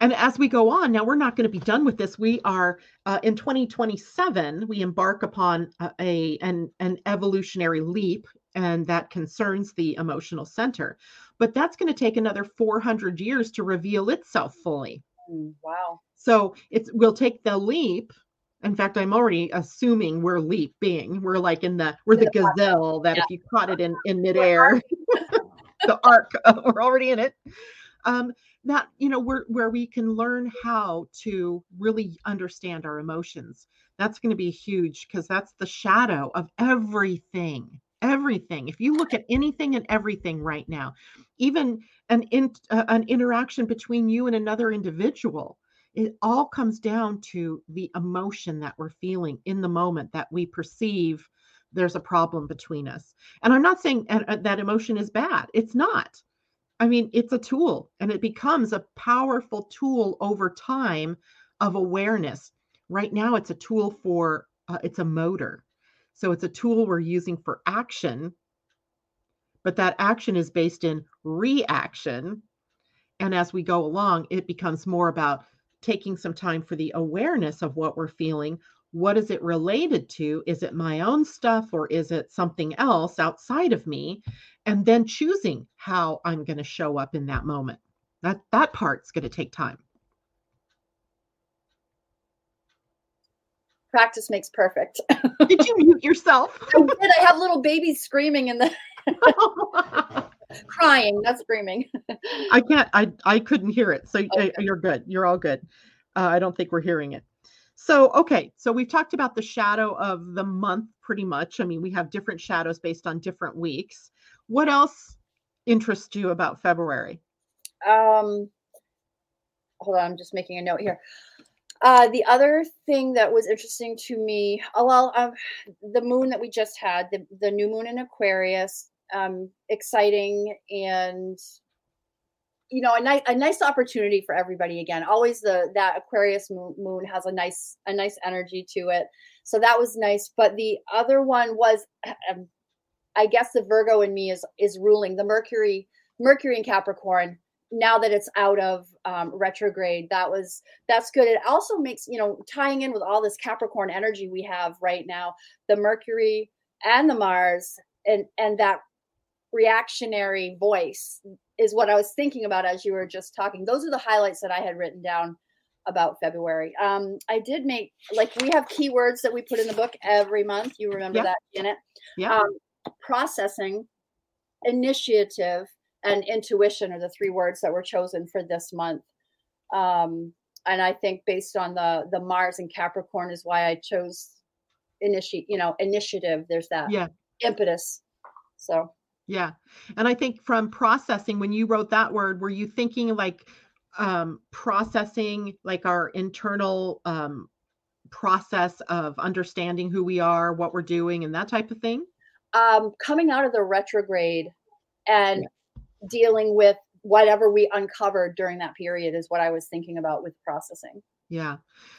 And as we go on, now we're not going to be done with this. We are uh, in 2027. We embark upon a, a an an evolutionary leap and that concerns the emotional center. But that's going to take another 400 years to reveal itself fully. Wow. So it's we'll take the leap. In fact, I'm already assuming we're leap leaping. We're like in the we're the gazelle that yeah. if you caught it in in midair, the arc, we're already in it. Um, that you know where where we can learn how to really understand our emotions. That's going to be huge because that's the shadow of everything everything. If you look at anything and everything right now even an in, uh, an interaction between you and another individual it all comes down to the emotion that we're feeling in the moment that we perceive there's a problem between us. And i'm not saying uh, that emotion is bad. It's not. I mean it's a tool and it becomes a powerful tool over time of awareness. Right now it's a tool for uh, it's a motor so it's a tool we're using for action, but that action is based in reaction. And as we go along, it becomes more about taking some time for the awareness of what we're feeling. What is it related to? Is it my own stuff or is it something else outside of me? And then choosing how I'm going to show up in that moment. That that part's going to take time. Practice makes perfect. did you mute yourself? I did. I have little babies screaming in the crying, not screaming. I can't. I I couldn't hear it. So okay. you're good. You're all good. Uh, I don't think we're hearing it. So okay. So we've talked about the shadow of the month pretty much. I mean, we have different shadows based on different weeks. What else interests you about February? Um, hold on. I'm just making a note here. Uh, the other thing that was interesting to me, oh, well, um, the moon that we just had, the, the new moon in Aquarius, um, exciting and you know a nice a nice opportunity for everybody again. Always the that Aquarius moon, moon has a nice a nice energy to it, so that was nice. But the other one was, um, I guess the Virgo in me is is ruling the Mercury Mercury in Capricorn now that it's out of um, retrograde that was that's good it also makes you know tying in with all this capricorn energy we have right now the mercury and the mars and and that reactionary voice is what I was thinking about as you were just talking. Those are the highlights that I had written down about February. Um, I did make like we have keywords that we put in the book every month. You remember Yeah. that in it? Yeah. Um, processing, initiative, and intuition are the three words that were chosen for this month. Um, and I think based on the the Mars and Capricorn is why I chose initiate. You know, initiative. There's that Yeah. impetus. So Yeah. And I think from processing, when you wrote that word, were you thinking like um, processing like our internal um, process of understanding who we are, what we're doing, and that type of thing? um, coming out of the retrograde and dealing with whatever we uncovered during that period is what I was thinking about with processing. Yeah.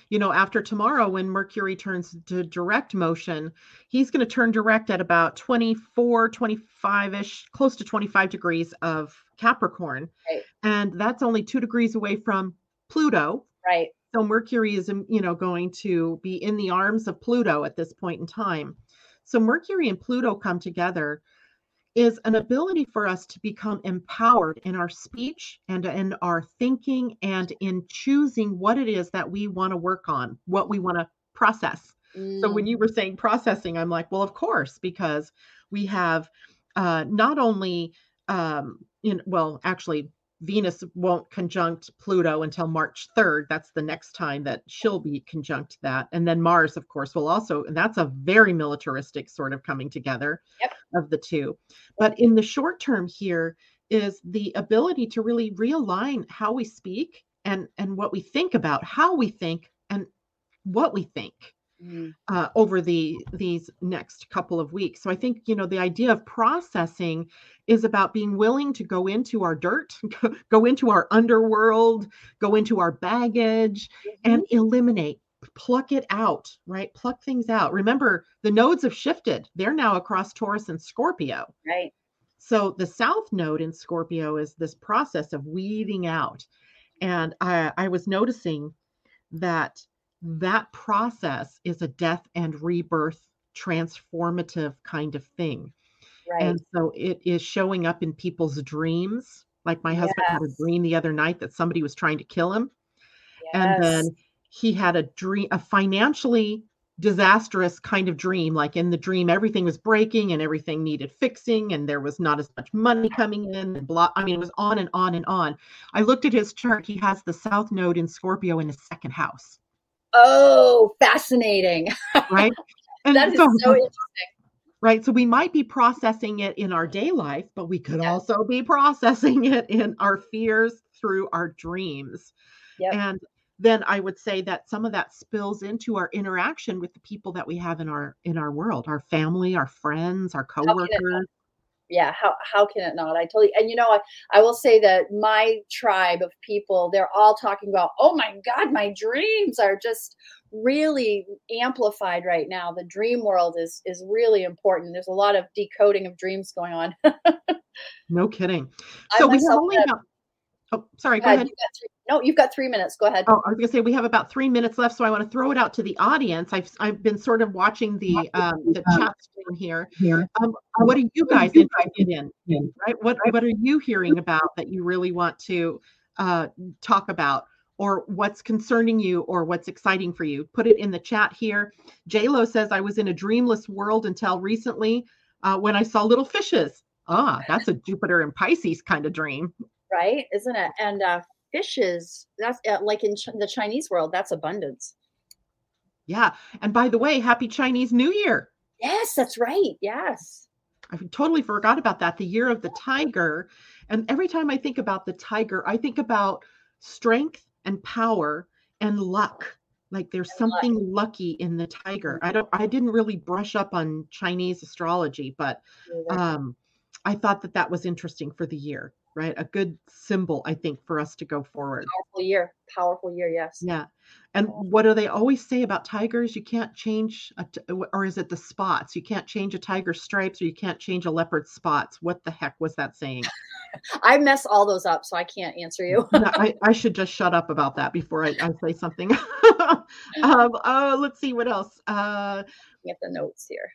You know, after tomorrow, when Mercury turns to direct motion, he's going to turn direct at about 24, 25 ish, close to 25 degrees of Capricorn. Right. And that's only two degrees away from Pluto. Right. So Mercury is, um, you know, going to be in the arms of Pluto at this point in time. So Mercury and Pluto come together is an ability for us to become empowered in our speech and in our thinking and in choosing what it is that we want to work on, what we want to process. So when Mm, you were saying processing, I'm like, well, of course, because we have uh, not only um, in well, actually, Venus won't conjunct Pluto until March 3rd. That's the next time that she'll be conjunct that, and then Mars, of course, will also, and that's a very militaristic sort of coming together Yep. of the two. But in the short term here is the ability to really realign how we speak and and what we think about how we think and what we think mm, uh, over the these next couple of weeks. So I think you know the idea of processing is about being willing to go into our dirt, go- into our underworld, go into our baggage, and mhm. eliminate, pluck it out, right? Pluck things out. Remember, the nodes have shifted; they're now across Taurus and Scorpio. right. So the South node in Scorpio is this process of weeding out, and I, I was noticing that that process is a death and rebirth transformative kind of thing. Right. And so it is showing up in people's dreams. Like my husband had a dream the other night that somebody was trying to kill him. And then he had a dream, a financially disastrous kind of dream. Like in the dream, everything was breaking and everything needed fixing, and there was not as much money coming in, and blah. I mean, it was on and on and on. I looked at his chart. He has the South Node in Scorpio in his second house, Oh, fascinating. right? And That is so, so interesting. right. So we might be processing it in our day life, but we could Yeah. also be processing it in our fears through our dreams. Yep. And then I would say that some of that spills into our interaction with the people that we have in our in our world, our family, our friends, our oh, it coworkers. Yeah how how can it not i totally and you know I, I will say that my tribe of people they're all talking about oh my god my dreams are just really amplified right now the dream world is is really important there's a lot of decoding of dreams going on No kidding. So we have only have- about oh sorry, Go go ahead, ahead. You've got three, no you've got three minutes go ahead Oh, I was gonna say we have about three minutes left, so I want to throw it out to the audience. I've I've been sort of watching the um, the chat stream here. here. Um, what are you guys interested in? Right? What what are you hearing about that you really want to uh, talk about, or what's concerning you, or what's exciting for you? Put it in the chat here. J Lo says I was in a dreamless world until recently uh, when I saw little fishes. Ah, that's a Jupiter and Pisces kind of dream. right isn't it and uh fishes that's uh, like in Ch- the chinese world that's abundance Yeah. And by the way, happy Chinese New Year. yes that's right yes I totally forgot about that. The year of the tiger. And every time I think about the tiger, I think about strength and power and luck. Like there's something lucky in the tiger. I don't I didn't really brush up on Chinese astrology, but um I thought that that was interesting for the year, right? A good symbol I think for us to go forward. powerful year powerful year yes Yeah. And what do they always say about tigers? You can't change, a t- or is it the spots? You can't change a tiger's stripes or you can't change a leopard's spots. What the heck was that saying? I mess all those up, so I can't answer you. No, I, I should just shut up about that before I, I say something. um, uh, let's see what else. Uh, Get the notes here.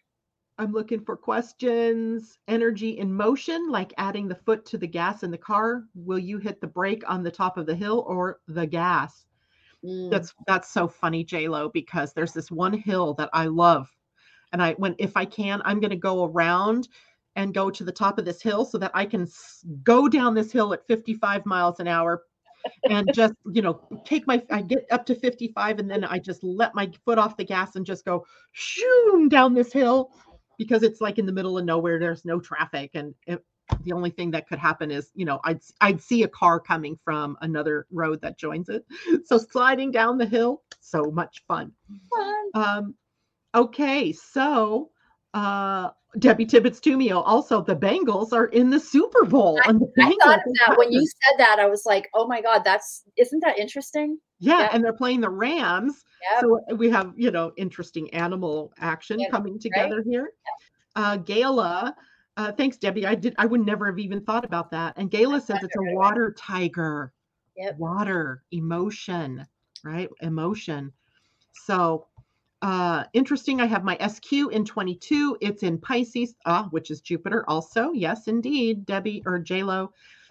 I'm looking for questions. Energy in motion, like adding the foot to the gas in the car. Will you hit the brake on the top of the hill or the gas? Mm. That's that's so funny, J Lo, because there's this one hill that I love, and I when if I can, I'm going to go around and go to the top of this hill so that I can go down this hill at 55 miles an hour, and just you know take my I get up to 55 and then I just let my foot off the gas and just go shoom down this hill because it's like in the middle of nowhere. There's no traffic, and it, the only thing that could happen is you know I'd I'd see a car coming from another road that joins it. So sliding down the hill, so much fun. Fun. Um, okay, so uh, Debbie Tibbetts Tumio. Also, the Bengals are in the Super Bowl. and the I Bengals thought of that when you said that. I was like, oh my god, that's isn't that interesting? Yeah, yeah. and they're playing the Rams. Yep. So we have, you know, interesting animal action Yep, coming together here. Uh, Gala, uh, thanks, Debbie. I did. I would never have even thought about that. And Gala says it's a water tiger. Yep. Water, emotion, right? Emotion. So uh interesting. I have my SQ in 22. It's in Pisces, ah, which is Jupiter also. Yes, indeed, Debbie or JLo.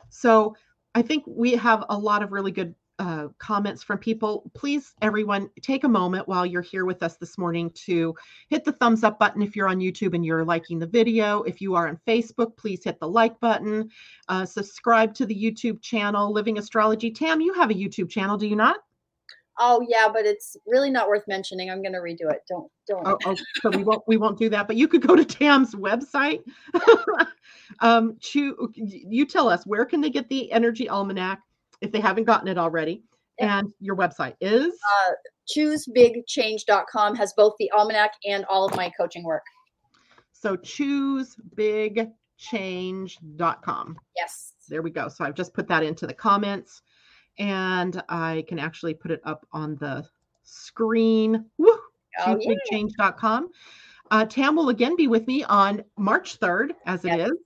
So I think we have a lot of really good uh, comments from people. Please, everyone, take a moment while you're here with us this morning to hit the thumbs up button if you're on YouTube and you're liking the video. If you are on Facebook, please hit the like button. Uh, subscribe to the YouTube channel, Living Astrology. Tam, you have a YouTube channel, do you not? Oh yeah, but it's really not worth mentioning. I'm gonna redo it. Don't don't. Oh, oh, so we won't we won't do that. But you could go to Tam's website. um, choo- you tell us where can they get the Energy Almanac if they haven't gotten it already, and your website is. Uh, ChooseBigChange.com has both the almanac and all of my coaching work. So choosebigchange.com. Yes. There we go. So I've just put that into the comments and I can actually put it up on the screen. Woo! Oh yeah. Uh, Tam will again be with me on March 3rd, as it Yes. is.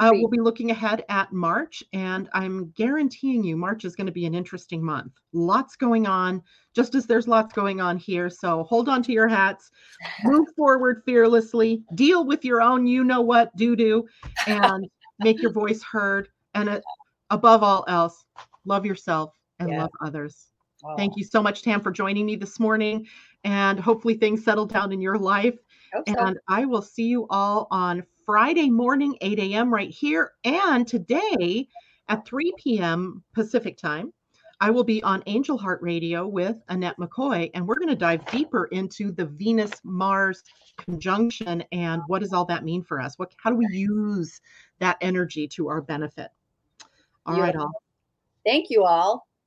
Uh, we'll be looking ahead at March, and I'm guaranteeing you March is going to be an interesting month. Lots going on, just as there's lots going on here. So hold on to your hats, move forward fearlessly, deal with your own you know what doo doo, and make your voice heard. And uh, above all else, love yourself and Yeah. love others. Oh, Thank you so much, Tam, for joining me this morning. And hopefully things settle down in your life. And I will see you all on Friday morning, 8 a.m. right here. And today at 3 p.m. Pacific time, I will be on Angel Heart Radio with Annette McCoy. And we're going to dive deeper into the Venus Mars conjunction and what does all that mean for us? What how do we use that energy to our benefit? All right, all. Thank you all.